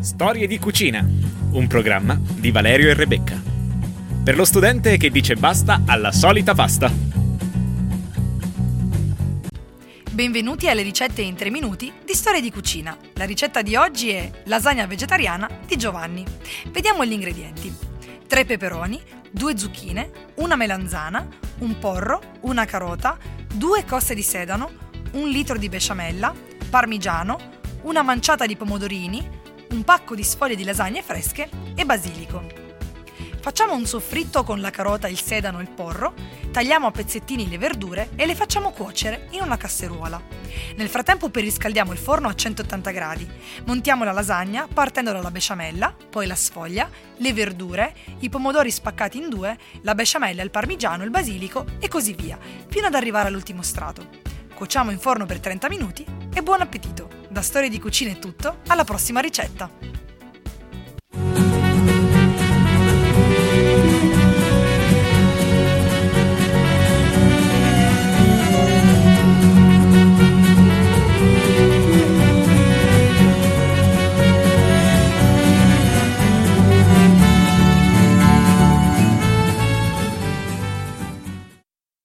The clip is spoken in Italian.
Storie di cucina, un programma di Valerio e Rebecca. Per lo studente che dice basta alla solita pasta. Benvenuti alle ricette in 3 minuti di Storie di cucina. La ricetta di oggi è lasagna vegetariana di Giovanni. Vediamo gli ingredienti. 3 peperoni, 2 zucchine, una melanzana, un porro, una carota, 2 coste di sedano, un litro di besciamella, parmigiano, una manciata di pomodorini, un pacco di sfoglie di lasagne fresche e basilico. Facciamo un soffritto con la carota, il sedano e il porro, tagliamo a pezzettini le verdure e le facciamo cuocere in una casseruola. Nel frattempo periscaldiamo il forno a 180 gradi. Montiamo la lasagna partendo dalla besciamella, poi la sfoglia, le verdure, i pomodori spaccati in due, la besciamella, il parmigiano, il basilico e così via, fino ad arrivare all'ultimo strato. Cuociamo in forno per 30 minuti e buon appetito! Da Storie di Cucina è tutto, alla prossima ricetta!